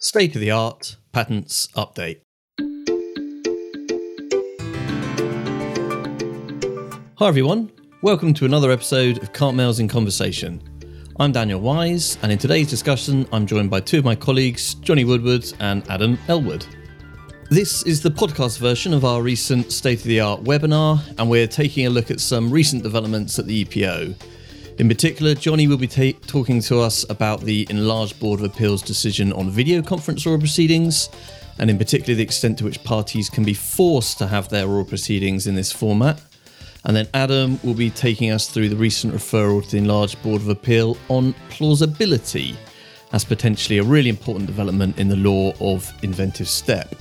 State of the art patents update. Hi everyone, welcome to another episode of Carpmaels in Conversation. I'm Daniel Wise, and in today's discussion, I'm joined by two of my colleagues, Johnny Woodward and Adam Elwood. This is the podcast version of our recent state of the art webinar, and we're taking a look at some recent developments at the EPO. In particular, Johnny will be ta- talking to us about the enlarged Board of Appeals decision on video conference oral proceedings, and in particular, the extent to which parties can be forced to have their oral proceedings in this format. And then Adam will be taking us through the recent referral to the enlarged Board of Appeal on plausibility as potentially a really important development in the law of inventive step.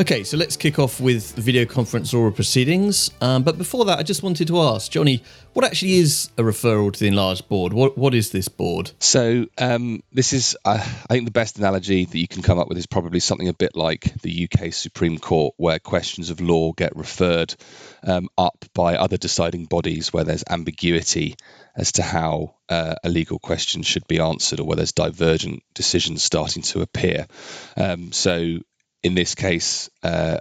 Okay, so let's kick off with the video conference oral proceedings. Um, but before that, I just wanted to ask, Johnny, what actually is a referral to the enlarged board? What What is this board? So, um, this is, uh, I think, the best analogy that you can come up with is probably something a bit like the UK Supreme Court, where questions of law get referred um, up by other deciding bodies where there's ambiguity as to how uh, a legal question should be answered or where there's divergent decisions starting to appear. Um, so, in this case, uh,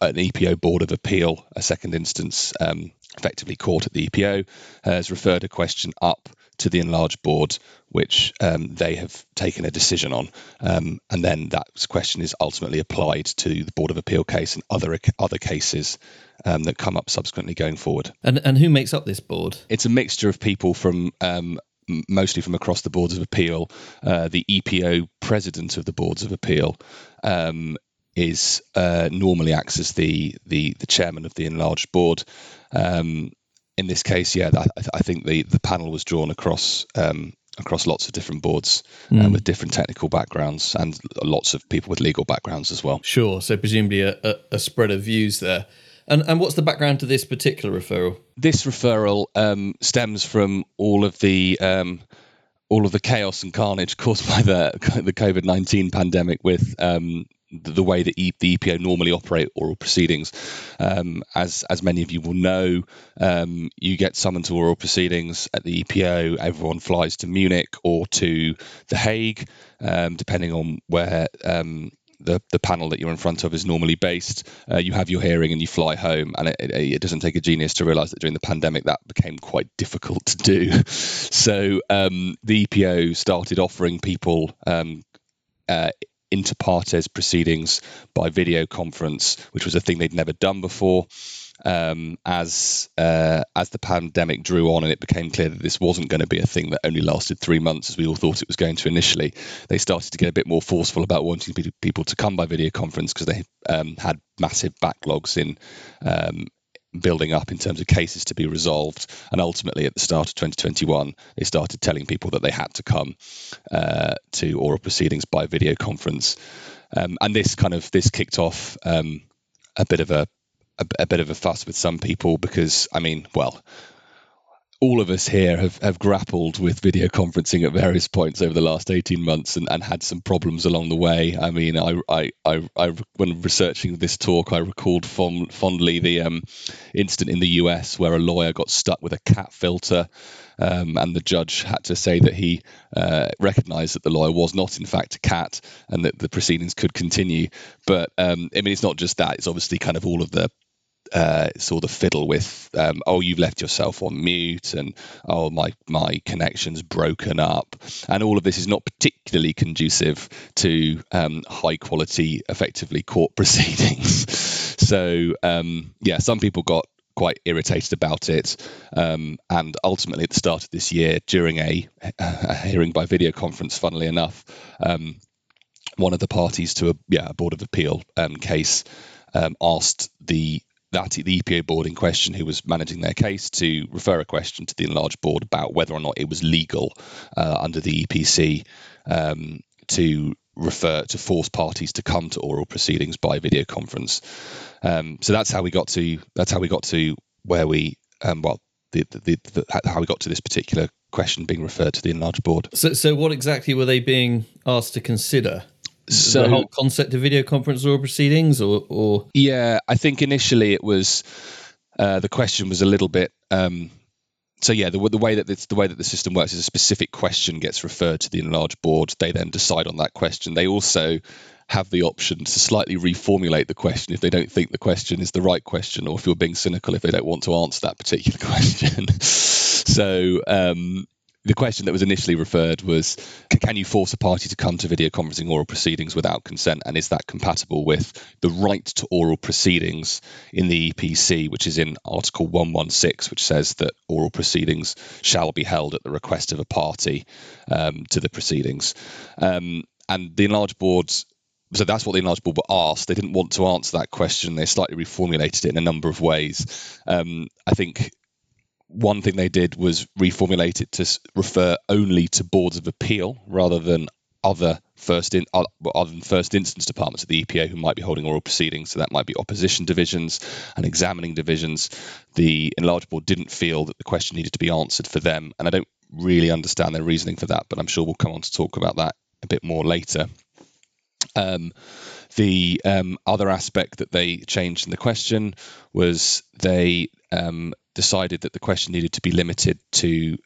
an EPO Board of Appeal, a second instance, um, effectively court at the EPO, has referred a question up to the enlarged board, which um, they have taken a decision on, um, and then that question is ultimately applied to the Board of Appeal case and other other cases um, that come up subsequently going forward. And and who makes up this board? It's a mixture of people from um, mostly from across the boards of appeal. Uh, the EPO president of the boards of appeal um, is uh, normally acts as the, the the chairman of the enlarged board. Um, in this case, yeah, I, I, think the the panel was drawn across um, across lots of different boards mm. um, with different technical backgrounds and lots of people with legal backgrounds as well. Sure. So presumably a, a, a spread of views there. And, and what's the background to this particular referral? This referral um, stems from all of the um, all of the chaos and carnage caused by the the COVID nineteen pandemic with um, the way that the EPO normally operate oral proceedings. Um, as as many of you will know, um, you get summoned to oral proceedings at the EPO. Everyone flies to Munich or to The Hague, um, depending on where. Um, the, the panel that you're in front of is normally based. Uh, you have your hearing and you fly home, and it, it, it doesn't take a genius to realize that during the pandemic that became quite difficult to do. So um, the EPO started offering people um, uh, inter partes proceedings by video conference, which was a thing they'd never done before. Um, as uh, as the pandemic drew on and it became clear that this wasn't going to be a thing that only lasted three months, as we all thought it was going to initially, they started to get a bit more forceful about wanting people to come by video conference because they um, had massive backlogs in um, building up in terms of cases to be resolved. And ultimately, at the start of 2021, they started telling people that they had to come uh, to oral proceedings by video conference. Um, and this kind of this kicked off um, a bit of a, a, a bit of a fuss with some people because I mean, well, all of us here have, have grappled with video conferencing at various points over the last 18 months and, and had some problems along the way. I mean, I, I, I, I when researching this talk, I recalled fond, fondly the um, incident in the US where a lawyer got stuck with a cat filter. Um, and the judge had to say that he uh, recognized that the lawyer was not, in fact, a cat and that the proceedings could continue. But um, I mean, it's not just that, it's obviously kind of all of the uh, sort of fiddle with um, oh you've left yourself on mute and oh my my connection's broken up. And all of this is not particularly conducive to um, high quality effectively court proceedings. So um, yeah some people got quite irritated about it um, and ultimately at the start of this year during a, a hearing by video conference funnily enough um, one of the parties to a yeah a board of appeal um, case um, asked the that the EPA board in question, who was managing their case, to refer a question to the enlarged board about whether or not it was legal uh, under the EPC um, to refer to force parties to come to oral proceedings by video conference. Um, so that's how we got to that's how we got to where we um, well the, the, the, how we got to this particular question being referred to the enlarged board. So, so what exactly were they being asked to consider? So the whole concept of video conference or proceedings, or, or yeah, I think initially it was uh, the question was a little bit um, so yeah, the, the way that the way that the system works is a specific question gets referred to the enlarged board. They then decide on that question. They also have the option to slightly reformulate the question if they don't think the question is the right question, or if you're being cynical, if they don't want to answer that particular question. so um, the question that was initially referred was can you force a party to come to video conferencing oral proceedings without consent and is that compatible with the right to oral proceedings in the EPC which is in article 116 which says that oral proceedings shall be held at the request of a party um, to the proceedings um, and the enlarged boards so that's what the enlarged board were asked. They didn't want to answer that question. They slightly reformulated it in a number of ways. Um, I think one thing they did was reformulate it to refer only to boards of appeal rather than other first in other than first instance departments of the EPA who might be holding oral proceedings. So that might be opposition divisions and examining divisions. The enlarged board didn't feel that the question needed to be answered for them, and I don't really understand their reasoning for that. But I'm sure we'll come on to talk about that a bit more later. Um, the um, other aspect that they changed in the question was they um, decided that the question needed to be limited to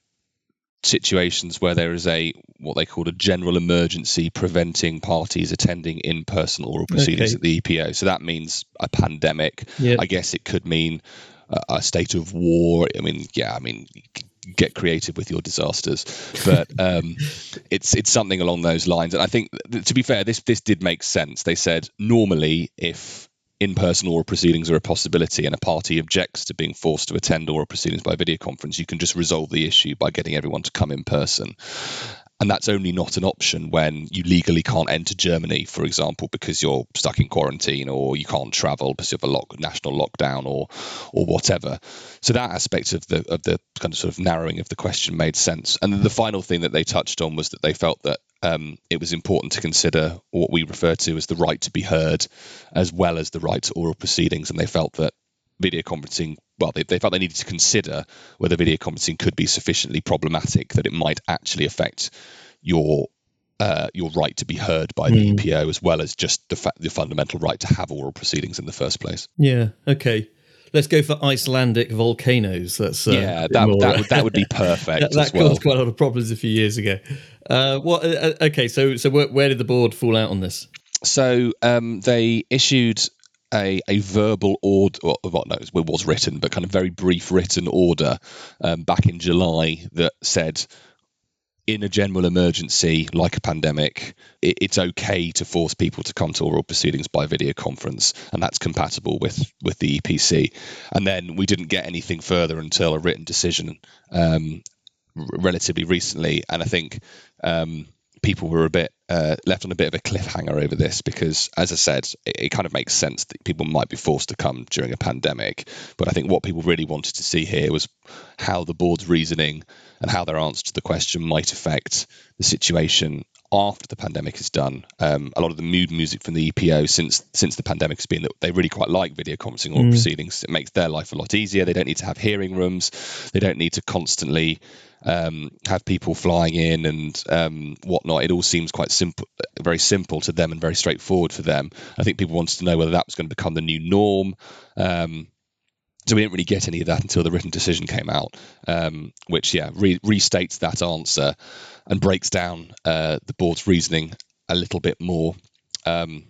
situations where there is a what they called a general emergency preventing parties attending in-person oral proceedings okay. at the EPO. So that means a pandemic. Yep. I guess it could mean a, a state of war. I mean, yeah, I mean, get creative with your disasters, but um, it's it's something along those lines. And I think, to be fair, this this did make sense. They said normally if in-person oral proceedings are a possibility and a party objects to being forced to attend oral proceedings by video conference, you can just resolve the issue by getting everyone to come in person. And that's only not an option when you legally can't enter Germany, for example, because you're stuck in quarantine or you can't travel because you have a lock, national lockdown or or whatever. So that aspect of the of the kind of sort of narrowing of the question made sense. And the final thing that they touched on was that they felt that um, it was important to consider what we refer to as the right to be heard, as well as the right to oral proceedings. And they felt that video conferencing, well, they, they felt they needed to consider whether video conferencing could be sufficiently problematic that it might actually affect your uh, your right to be heard by the mm. EPO, as well as just the, fa- the fundamental right to have oral proceedings in the first place. Yeah. Okay let's go for Icelandic volcanoes. That's uh, yeah, that, more, that, that would be perfect. that, that well. caused quite a lot of problems a few years ago. Uh, what? Uh, uh, okay, so so where, where, did the board fall out on this? So um, they issued a, a verbal order, well, well, no, it was written, but kind of very brief written order um, back in July that said in a general emergency like a pandemic, it, it's okay to force people to come to oral proceedings by video conference, and that's compatible with with the EPC. And then we didn't get anything further until a written decision um, r- relatively recently, and I think. Um, people were a bit uh, left on a bit of a cliffhanger over this because, as I said, it, it, kind of makes sense that people might be forced to come during a pandemic. But I think what people really wanted to see here was how the board's reasoning and how their answer to the question might affect the situation after the pandemic is done. Um, a lot of the mood music from the EPO since since the pandemic has been that they really quite like video conferencing or mm. proceedings. It makes their life a lot easier. They don't need to have hearing rooms. They don't need to constantly um, have people flying in and um, whatnot. It all seems quite simple, very simple to them and very straightforward for them. I think people wanted to know whether that was going to become the new norm. Um, so we didn't really get any of that until the written decision came out, um, which yeah re- restates that answer and breaks down uh, the board's reasoning a little bit more. Um,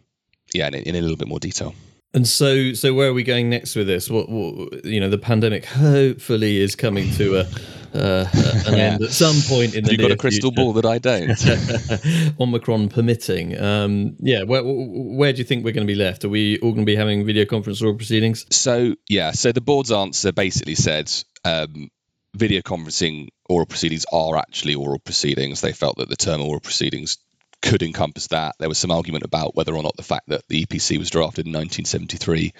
yeah, in, in, a little bit more detail. And so, so where are we going next with this? What, what you know, the pandemic hopefully is coming to a uh, an yeah. end at some point in the. You've got a crystal future. ball that I don't. Omicron permitting. Um, yeah, where where do you think we're going to be left? Are we all going to be having video conference or proceedings? So yeah, so the board's answer basically said. Um, video conferencing oral proceedings are actually oral proceedings. They felt that the term oral proceedings could encompass that. There was some argument about whether or not the fact that the EPC was drafted in 1973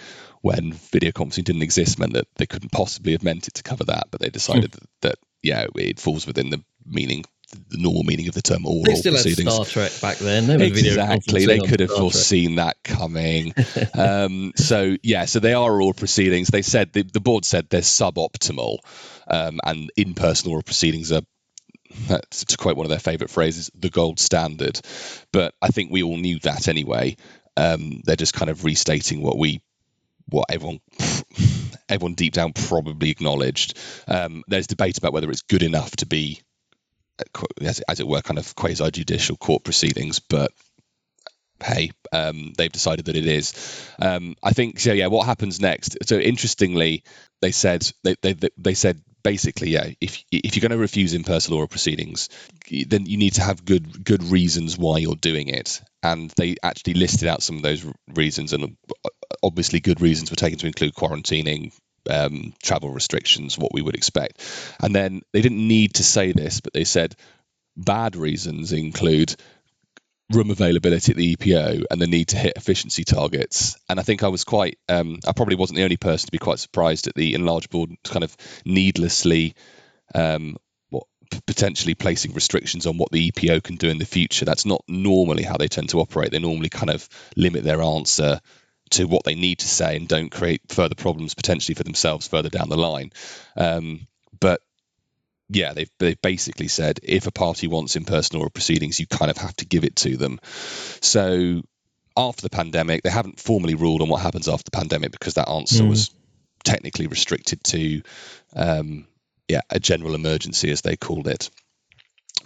when video conferencing didn't exist meant that they couldn't possibly have meant it to cover that, but they decided mm. that, that, yeah, it falls within the meaning the normal meaning of the term oral they still proceedings. Had Star Trek back then. exactly, they could have foreseen that coming. um, so yeah, so they are oral proceedings. They said the, the board said they're suboptimal, um, and in-person oral proceedings are to quote one of their favorite phrases, the gold standard. But I think we all knew that anyway. Um, they're just kind of restating what we, what everyone, everyone deep down probably acknowledged. Um, there's debate about whether it's good enough to be, uh, as, as it were, kind of quasi judicial court proceedings, but hey, um, they've decided that it is. Um, I think so. Yeah, what happens next? So interestingly, they said they they, they said basically, yeah, if if you're going to refuse in-person oral proceedings, then you need to have good good reasons why you're doing it. And they actually listed out some of those reasons, and obviously good reasons were taken to include quarantining, um, travel restrictions, what we would expect. And then they didn't need to say this, but they said bad reasons include room availability at the EPO and the need to hit efficiency targets. And I think I was quite, um, I probably wasn't the only person to be quite surprised at the enlarged board kind of needlessly, um, what, potentially placing restrictions on what the EPO can do in the future. That's not normally how they tend to operate. They normally kind of limit their answer to what they need to say and don't create further problems potentially for themselves further down the line. Um, but yeah, they've, they've basically said if a party wants in person oral proceedings, you kind of have to give it to them. So after the pandemic, they haven't formally ruled on what happens after the pandemic because that answer mm. was technically restricted to, um, yeah, a general emergency as they called it.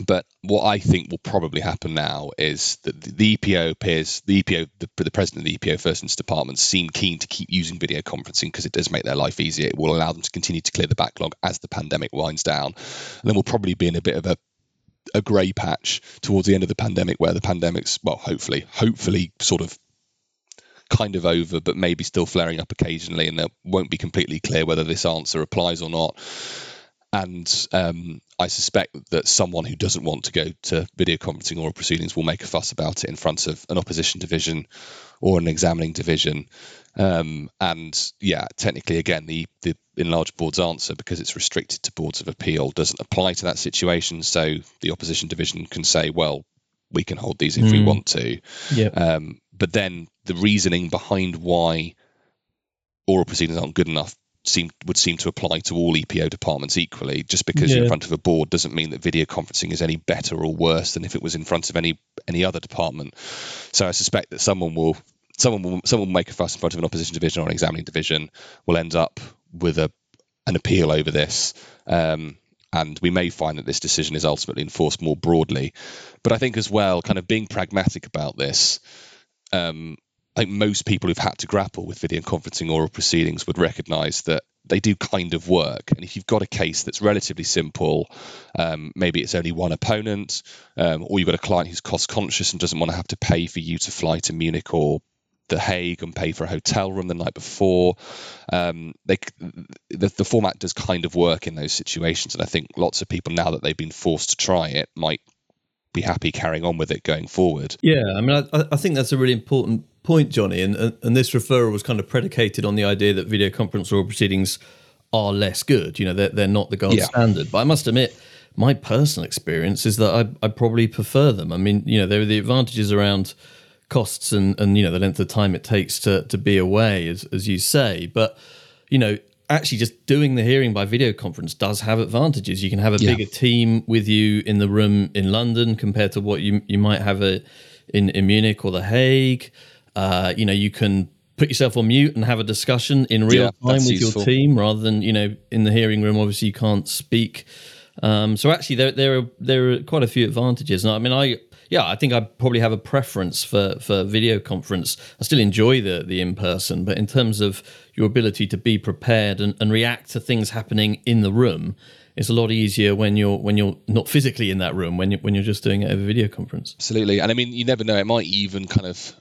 But what I think will probably happen now is that the EPO appears, the EPO, the, the president of the EPO First Instance Department seem keen to keep using video conferencing because it does make their life easier. It will allow them to continue to clear the backlog as the pandemic winds down. And then we'll probably be in a bit of a a grey patch towards the end of the pandemic where the pandemic's well hopefully hopefully sort of kind of over but maybe still flaring up occasionally and it won't be completely clear whether this answer applies or not and um, I suspect that someone who doesn't want to go to video conferencing oral proceedings will make a fuss about it in front of an opposition division or an examining division. Um, and yeah, technically, again, the, the enlarged board's answer, because it's restricted to boards of appeal, doesn't apply to that situation. So the opposition division can say, well, we can hold these if mm. we want to. Yep. Um, but then the reasoning behind why oral proceedings aren't good enough seem would seem to apply to all EPO departments equally. Just because yeah. you're in front of a board doesn't mean that video conferencing is any better or worse than if it was in front of any any other department. So I suspect that someone will someone will someone will make a fuss in front of an opposition division or an examining division will end up with a an appeal over this. Um, and we may find that this decision is ultimately enforced more broadly. But I think as well, kind of being pragmatic about this, um, I think most people who've had to grapple with video conferencing oral proceedings would recognize that they do kind of work. And if you've got a case that's relatively simple, um, maybe it's only one opponent, um, or you've got a client who's cost conscious and doesn't want to have to pay for you to fly to Munich or the Hague and pay for a hotel room the night before. Um, they, the, the format does kind of work in those situations, and I think lots of people now that they've been forced to try it might be happy carrying on with it going forward. Yeah, I mean, I, I think that's a really important point, Johnny, and and this referral was kind of predicated on the idea that video conference oral proceedings are less good. You know, they're they're not the gold yeah. standard. But I must admit, my personal experience is that I I probably prefer them. I mean, you know, there are the advantages around costs and and you know the length of time it takes to to be away, as as you say, but you know actually just doing the hearing by video conference does have advantages. You can have a yeah. bigger team with you in the room in London compared to what you you might have a in, in Munich or The Hague. Uh, you know, you can put yourself on mute and have a discussion in real yeah, time with useful. your team rather than you know in the hearing room. Obviously, you can't speak. Um, so actually, there there are there are quite a few advantages. And I mean, I yeah, I think I probably have a preference for for video conference. I still enjoy the the in person, but in terms of your ability to be prepared and, and react to things happening in the room, it's a lot easier when you're when you're not physically in that room when you when you're just doing it over video conference. Absolutely, and I mean, you never know; it might even kind of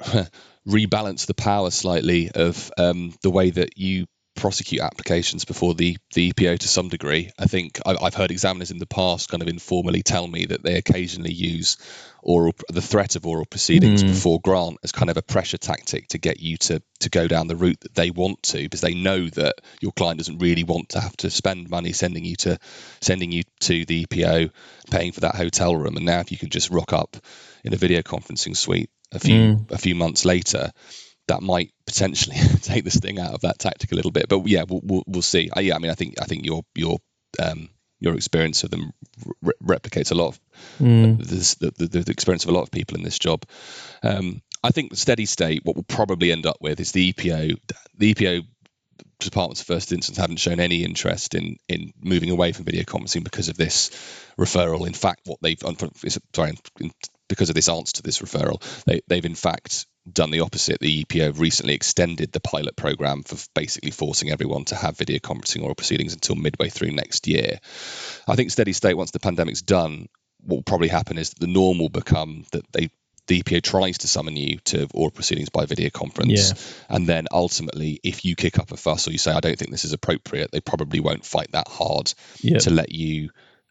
rebalance the power slightly of um, the way that you prosecute applications before the, the EPO to some degree. I think I, have heard examiners in the past kind of informally tell me that they occasionally use oral the threat of oral proceedings mm. before grant as kind of a pressure tactic to get you to to go down the route that they want to because they know that your client doesn't really want to have to spend money sending you to sending you to the EPO paying for that hotel room and now if you can just rock up in a video conferencing suite a few mm. a few months later, that might potentially take the sting out of that tactic a little bit. But yeah, we'll we'll, we'll see. Uh, yeah, I mean, I think I think your your um, your experience of them re- replicates a lot of mm. the, the, the, experience of a lot of people in this job. Um, I think the steady state, what we'll probably end up with is the EPO. The EPO departments of first instance haven't shown any interest in in moving away from video conferencing because of this referral. In fact, what they've sorry because of this answer to this referral, they, they've in fact done the opposite. The EPO recently extended the pilot program for basically forcing everyone to have video conferencing oral proceedings until midway through next year. I think steady state once the pandemic's done, what will probably happen is that the norm will become that they the EPO tries to summon you to oral proceedings by video conference. Yeah. And then ultimately, if you kick up a fuss or you say, I don't think this is appropriate, they probably won't fight that hard yeah. to let you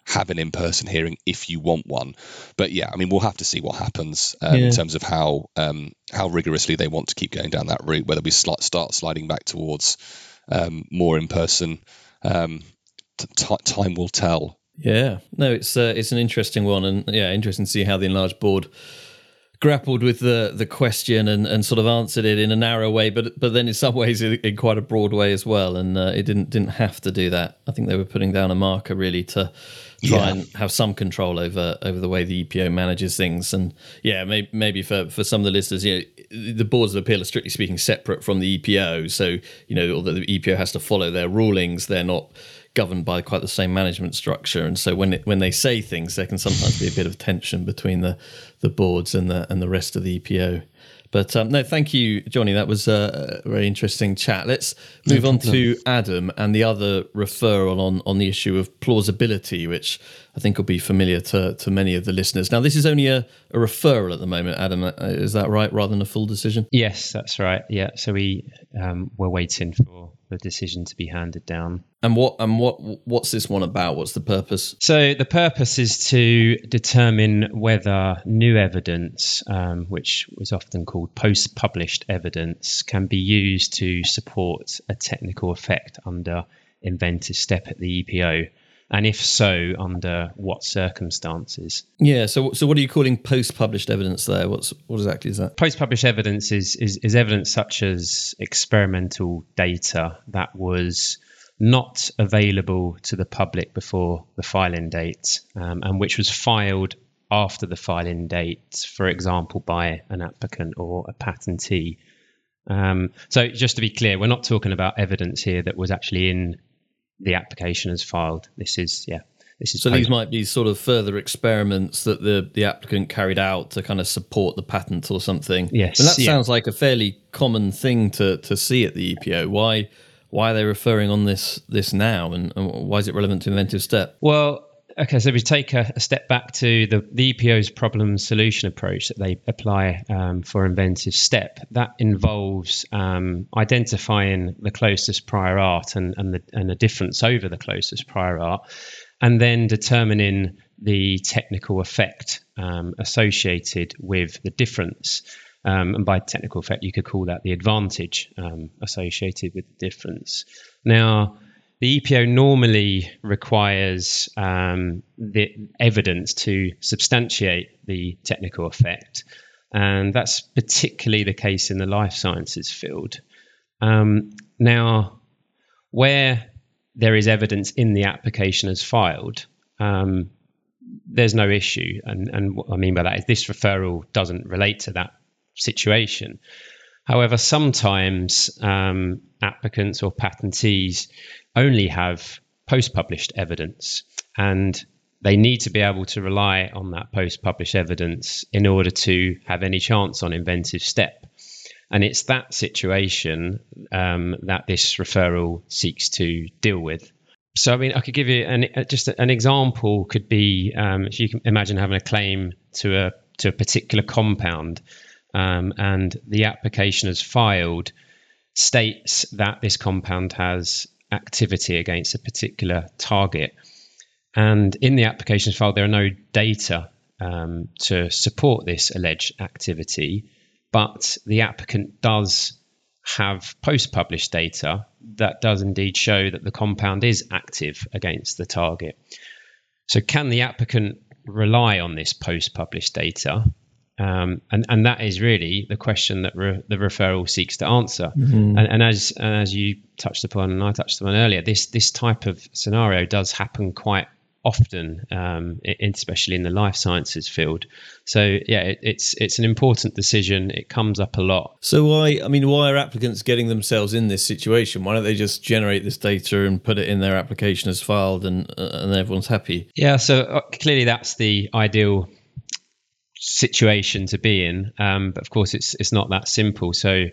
have an in-person hearing if you want one. But yeah, I mean, we'll have to see what happens um, yeah. in terms of how um, how rigorously they want to keep going down that route. Whether we start sliding back towards um, more in-person, um, t- time will tell. Yeah, no, it's uh, it's an interesting one, and yeah, interesting to see how the enlarged board grappled with the the question and, and sort of answered it in a narrow way, but but then in some ways in, in quite a broad way as well. And uh, it didn't didn't have to do that. I think they were putting down a marker really to try yeah. and have some control over over the way the EPO manages things. And yeah, maybe, maybe for for some of the listeners, you know, the boards of appeal are strictly speaking separate from the EPO. So you know, although the EPO has to follow their rulings, they're not governed by quite the same management structure, and so when it, when they say things, there can sometimes be a bit of tension between the the boards and the and the rest of the EPO. But um, no, thank you, Johnny. That was a very interesting chat. Let's move no on to Adam and the other referral on, on the issue of plausibility, which I think will be familiar to, to many of the listeners. Now, this is only a, a referral at the moment, Adam. Uh, is that right, rather than a full decision? Yes, that's right. Yeah. So we um, we're waiting for the decision to be handed down. And what and what what's this one about? What's the purpose? So the purpose is to determine whether new evidence, um, which was often called post-published evidence, can be used to support a technical effect under inventive step at the EPO and if so, under what circumstances? Yeah. So, so what are you calling post-published evidence there? What's what exactly is that? Post-published evidence is is, is evidence such as experimental data that was not available to the public before the filing date, um, and which was filed after the filing date, for example, by an applicant or a patentee. Um, so, just to be clear, we're not talking about evidence here that was actually in the application is filed. This is yeah. This is so these might be sort of further experiments that the the applicant carried out to kind of support the patent or something. Yes, and that yeah. sounds like a fairly common thing to to see at the EPO. Why why are they referring on this this now, and, and why is it relevant to inventive step? Well, Okay, so if we take a, a, step back to the, the EPO's problem solution approach that they apply um, for Inventive Step. That involves um, identifying the closest prior art and, and, the, and the difference over the closest prior art, and then determining the technical effect um, associated with the difference. Um, and by technical effect, you could call that the advantage um, associated with the difference. Now, the EPO normally requires um, the evidence to substantiate the technical effect, and that's particularly the case in the life sciences field. Um, now, where there is evidence in the application as filed, um, there's no issue. And, and what I mean by that is this referral doesn't relate to that situation. However, sometimes um, applicants or patentees only have post published evidence and they need to be able to rely on that post published evidence in order to have any chance on inventive step. And it's that situation um, that this referral seeks to deal with. So, I mean, I could give you an, uh, just an example. Could be um, if you can imagine having a claim to a to a particular compound, um, and the application as filed states that this compound has activity against a particular target. And in the applications file, there are no data um, to support this alleged activity, but the applicant does have post published data that does indeed show that the compound is active against the target. So, can the applicant rely on this post published data um, and and that is really the question that re- the referral seeks to answer. Mm-hmm. And, and, as and as you touched upon and I touched upon earlier, this this type of scenario does happen quite often, um, especially in the life sciences field. So yeah, it, it's it's an important decision. It comes up a lot. So why? I mean, why are applicants getting themselves in this situation? Why don't they just generate this data and put it in their application as filed, and uh, and everyone's happy? Yeah. So uh, clearly, that's the ideal situation to be in. Um, but of course, it's it's not that simple. So,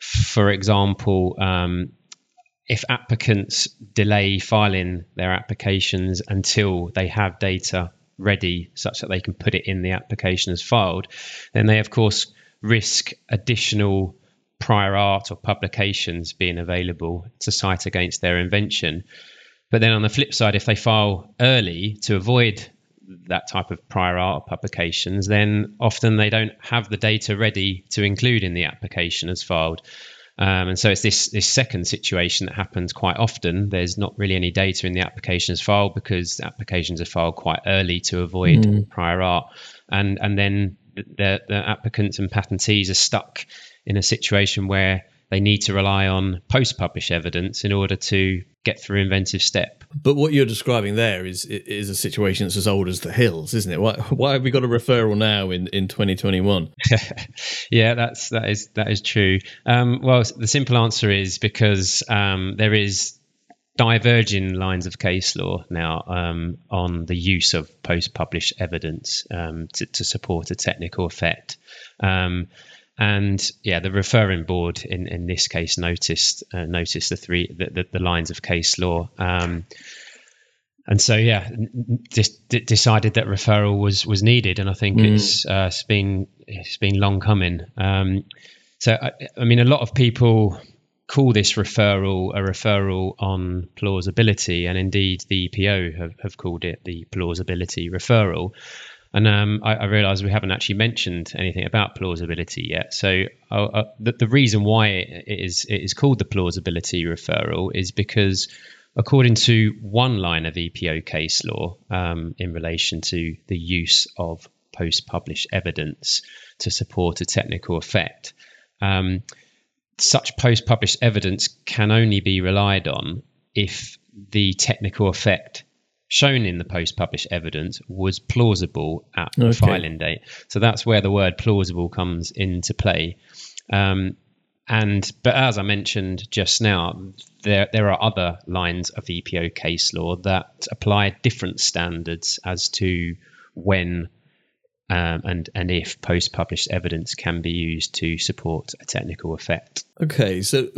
for example, um, if applicants delay filing their applications until they have data ready such that they can put it in the application as filed, then they of course risk additional prior art or publications being available to cite against their invention. But then on the flip side, if they file early to avoid that type of prior art publications, then often they don't have the data ready to include in the application as filed. Um, and so it's this this second situation that happens quite often. There's not really any data in the applications file because applications are filed quite early to avoid mm. prior art, and and then the, the applicants and patentees are stuck in a situation where they need to rely on post-publish evidence in order to get through inventive step. But what you're describing there is is a situation that's as old as the hills, isn't it? Why, why have we got a referral now in, in 2021? yeah, that's that is that is true. Um, well, the simple answer is because um, there is diverging lines of case law now um, on the use of post-published evidence um, to, to, support a technical effect. Um, and yeah, the referring board in, in this case noticed uh, noticed the three the, the, the, lines of case law, um, and so yeah, just d- decided that referral was was needed, and I think mm. it's uh, it's been it's been long coming. Um, so I, I, mean, a lot of people call this referral a referral on plausibility, and indeed the EPO have, have called it the plausibility referral. And um, I, I realise we haven't actually mentioned anything about plausibility yet. So uh, uh, the, the, reason why it is it is called the plausibility referral is because, according to one line of EPO case law um, in relation to the use of post-published evidence to support a technical effect, um, such post-published evidence can only be relied on if the technical effect shown in the post published evidence was plausible at the okay. filing date. So that's where the word plausible comes into play. Um, and but as I mentioned just now, there there are other lines of EPO case law that apply different standards as to when um, and and if post published evidence can be used to support a technical effect. Okay, so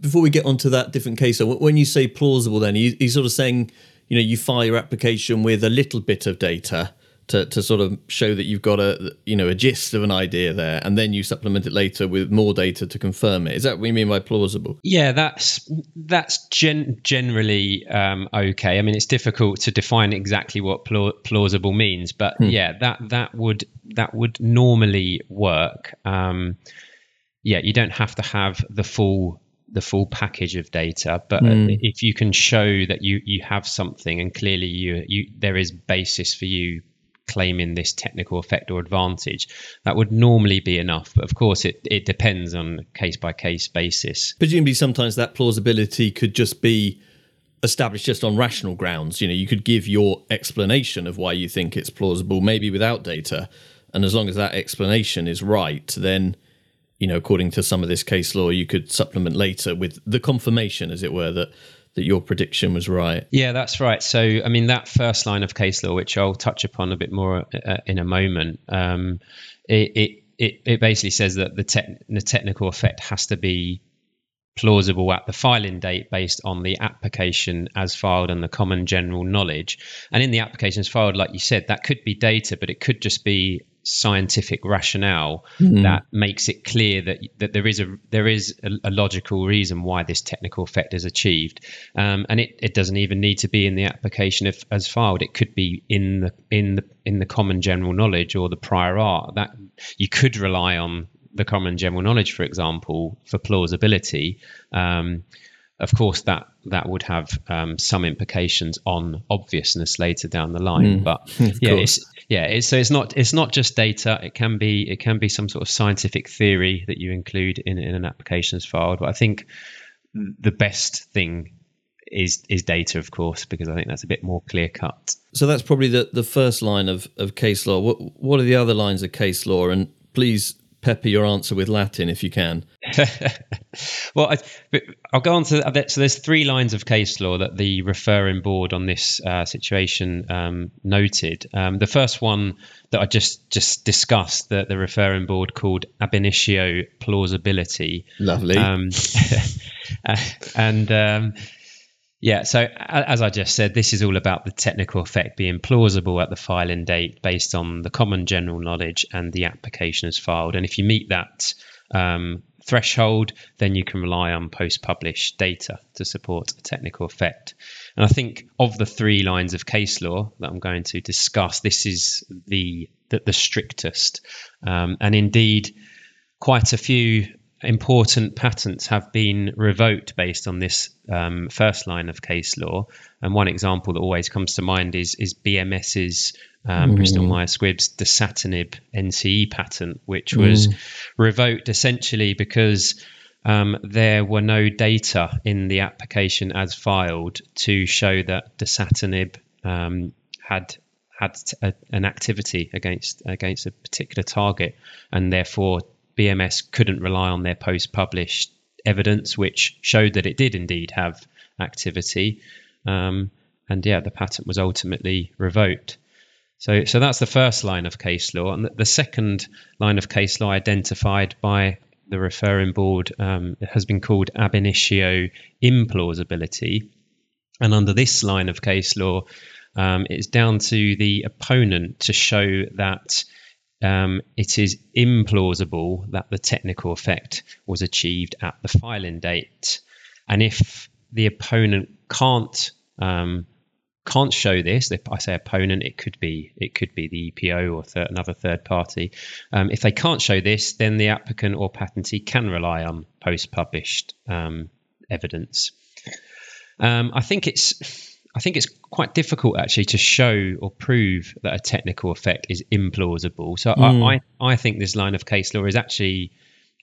before we get onto that different case, so when you say plausible, then you, you're sort of saying you know you file your application with a little bit of data to, to sort of show that you've got a you know a gist of an idea there and then you supplement it later with more data to confirm it. Is that what you mean by plausible? Yeah that's that's gen- generally um, okay. I mean it's difficult to define exactly what pl- plausible means but hmm. yeah that that would that would normally work. Um, yeah you don't have to have the full the full package of data but mm. if you can show that you you have something and clearly you you there is basis for you claiming this technical effect or advantage that would normally be enough. But of course it it depends on case by case basis. Presumably sometimes that plausibility could just be established just on rational grounds. You know you could give your explanation of why you think it's plausible maybe without data. And as long as that explanation is right then you know, according to some of this case law, you could supplement later with the confirmation, as it were, that that your prediction was right. Yeah, that's right. So, I mean, that first line of case law, which I'll touch upon a bit more uh, in a moment, um, it, it, it it basically says that the, te- the technical effect has to be plausible at the filing date based on the application as filed and the common general knowledge. And in the applications filed, like you said, that could be data, but it could just be scientific rationale mm. that makes it clear that that there is a there is a, a logical reason why this technical effect is achieved, um, and it, it doesn't even need to be in the application if, as filed. It could be in the in the in the common general knowledge or the prior art that you could rely on the common general knowledge, for example, for plausibility. Um, of course, that that would have um, some implications on obviousness later down the line. Mm, but yeah, it's, yeah, it's, so it's not it's not just data. It can be it can be some sort of scientific theory that you include in, in an applications file. But I think the best thing is is data, of course, because I think that's a bit more clear cut. So that's probably the, the first line of, of case law. What what are the other lines of case law? And please pepper your answer with Latin if you can. well, I, will go on to that. So there's three lines of case law that the referring board on this uh, situation um, noted. Um, the first one that I just just discussed, that the referring board called ab initio plausibility. Lovely. Um, and um, yeah, so as I just said, this is all about the technical effect being plausible at the filing date based on the common general knowledge and the application is filed. And if you meet that um, threshold, then you can rely on post published data to support a technical effect. And I think of the three lines of case law that I'm going to discuss, this is the the, the strictest. Um, and indeed, quite a few important patents have been revoked based on this um, first line of case law. And one example that always comes to mind is is BMS's um, mm. Bristol Myers Squibb's dasatinib NCE patent, which was mm. revoked essentially because um, there were no data in the application as filed to show that dasatinib um, had had a, an activity against against a particular target, and therefore BMS couldn't rely on their post published evidence, which showed that it did indeed have activity. Um, and yeah, the patent was ultimately revoked. So, so that's the first line of case law. And the second line of case law identified by the referring board um, has been called ab initio implausibility. And under this line of case law, um, it's down to the opponent to show that um, it is implausible that the technical effect was achieved at the filing date. And if the opponent can't um, can't show this, if I say opponent, it could be it could be the EPO or th- another third party. Um, if they can't show this, then the applicant or patentee can rely on post-published um, evidence. Um, I think it's I think it's quite difficult actually to show or prove that a technical effect is implausible. So mm. I, I, I think this line of case law is actually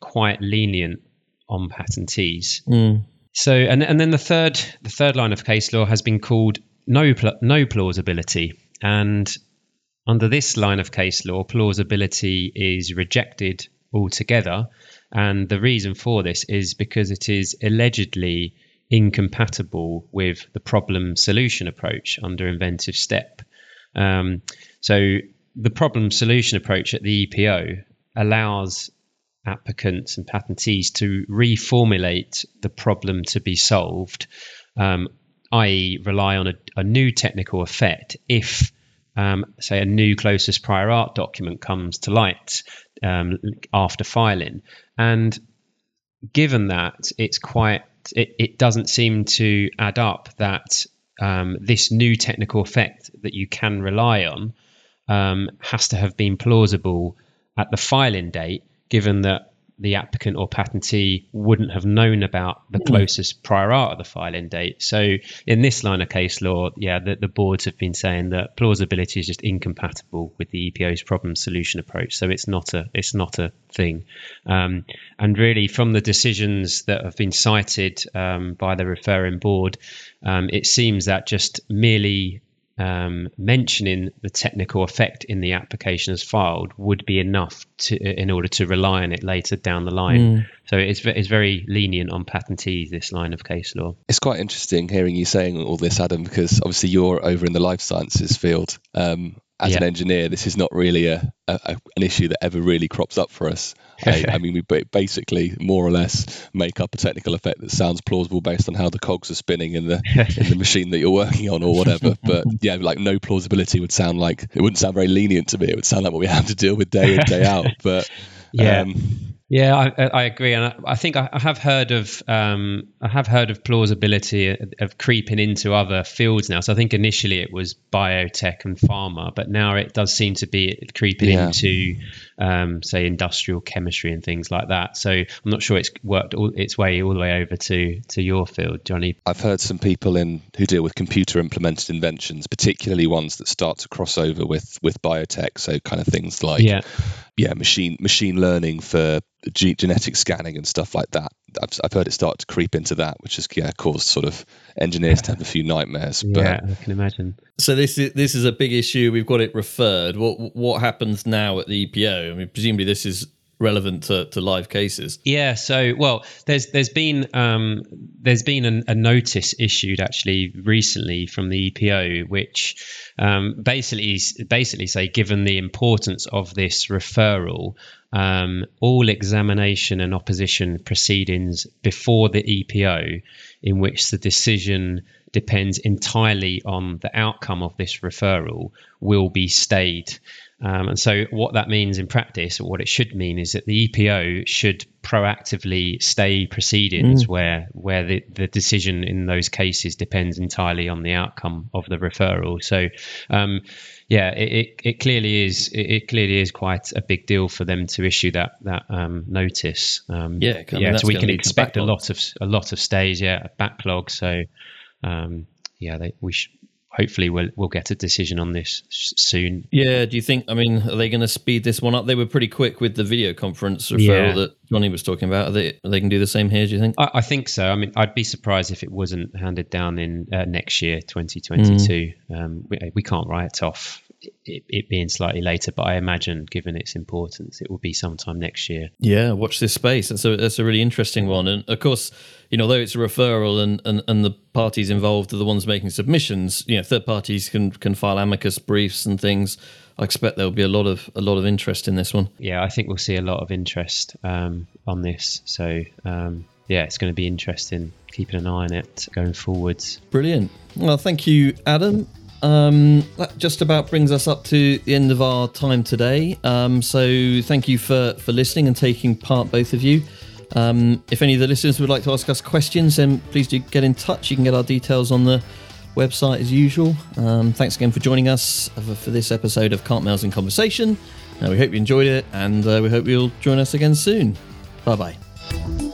quite lenient on patentees. Mm. So and and then the third the third line of case law has been called no no plausibility and under this line of case law plausibility is rejected altogether and the reason for this is because it is allegedly incompatible with the problem solution approach under inventive step. Um, so the problem solution approach at the EPO allows applicants and patentees to reformulate the problem to be solved, um, i.e., rely on a, a, new technical effect if, um, say, a new closest prior art document comes to light um, after filing. And given that, it's quite it, it doesn't seem to add up that um, this new technical effect that you can rely on um, has to have been plausible at the filing date, given that the applicant or patentee wouldn't have known about the hmm. closest prior art of the filing date. So in this line of case law, yeah, the, the boards have been saying that plausibility is just incompatible with the EPO's problem solution approach. So it's not a it's not a thing. Um, and really, from the decisions that have been cited um, by the referring board, um, it seems that just merely um, mentioning the technical effect in the application as filed would be enough to in order to rely on it later down the line. Mm. So it's it's very lenient on patentees this line of case law. It's quite interesting hearing you saying all this, Adam, because obviously you're over in the life sciences field. Um, as yeah. an engineer, this is not really a, a, an issue that ever really crops up for us. I, I, mean, we basically more or less make up a technical effect that sounds plausible based on how the cogs are spinning in the in the machine that you're working on or whatever. But yeah, like no plausibility would sound like it wouldn't sound very lenient to me. It would sound like what we have to deal with day in day out. But yeah. Um, yeah, I, I, agree, and I, I think I, have heard of um, I have heard of plausibility of creeping into other fields now. So I think initially it was biotech and pharma, but now it does seem to be creeping yeah. into um, say industrial chemistry and things like that. So I'm not sure it's worked all, its way all the way over to to your field, Johnny. I've heard some people in who deal with computer implemented inventions, particularly ones that start to cross over with with biotech. So kind of things like yeah. yeah, machine machine learning for ge- genetic scanning and stuff like that. I've, I've heard it start to creep into that, which has yeah caused sort of engineers to have a few nightmares. But yeah, I can imagine. So this is this is a big issue. We've got it referred. What what happens now at the EPO? I mean, presumably this is relevant to, to live cases. Yeah. So, well, there's there's been um, there's been an, a notice issued actually recently from the EPO, which um, basically basically say, given the importance of this referral, um, all examination and opposition proceedings before the EPO, in which the decision depends entirely on the outcome of this referral, will be stayed. Um, and so, what that means in practice, or what it should mean, is that the EPO should proactively stay proceedings mm. where where the, the decision in those cases depends entirely on the outcome of the referral. So, um, yeah, it, it, it, clearly is it, it, clearly is quite a big deal for them to issue that that um, notice. Um, yeah, I mean, yeah. So we can expect a lot of a lot of stays. Yeah, a backlog. So, um, yeah, they, we should hopefully we'll we'll get a decision on this soon. Yeah. Do you think? I mean, are they going to speed this one up? They were pretty quick with the video conference referral yeah. that Johnny was talking about. Are they are they can do the same here? Do you think? I, I, think so. I mean, I'd be surprised if it wasn't handed down in uh, next year, 2022. Mm. Um, we, we can't write off it, it, being slightly later, but I imagine, given its importance, it will be sometime next year. Yeah, watch this space. That's a that's a really interesting one, and of course, you know, although it's a referral and, and, and the parties involved are the ones making submissions, you know, third parties can can file amicus briefs and things. I expect there will be a lot of a lot of interest in this one. Yeah, I think we'll see a lot of interest um, on this. So um, yeah, it's going to be interesting keeping an eye on it going forwards. Brilliant. Well, thank you, Adam. Um, that just about brings us up to the end of our time today. Um, so thank you for, for listening and taking part, both of you. Um, if any of the listeners would like to ask us questions, then please do get in touch. You can get our details on the website as usual. Um, thanks again for joining us for, this episode of Can't in Conversation. Uh, we hope you enjoyed it and uh, we hope you'll join us again soon. Bye bye.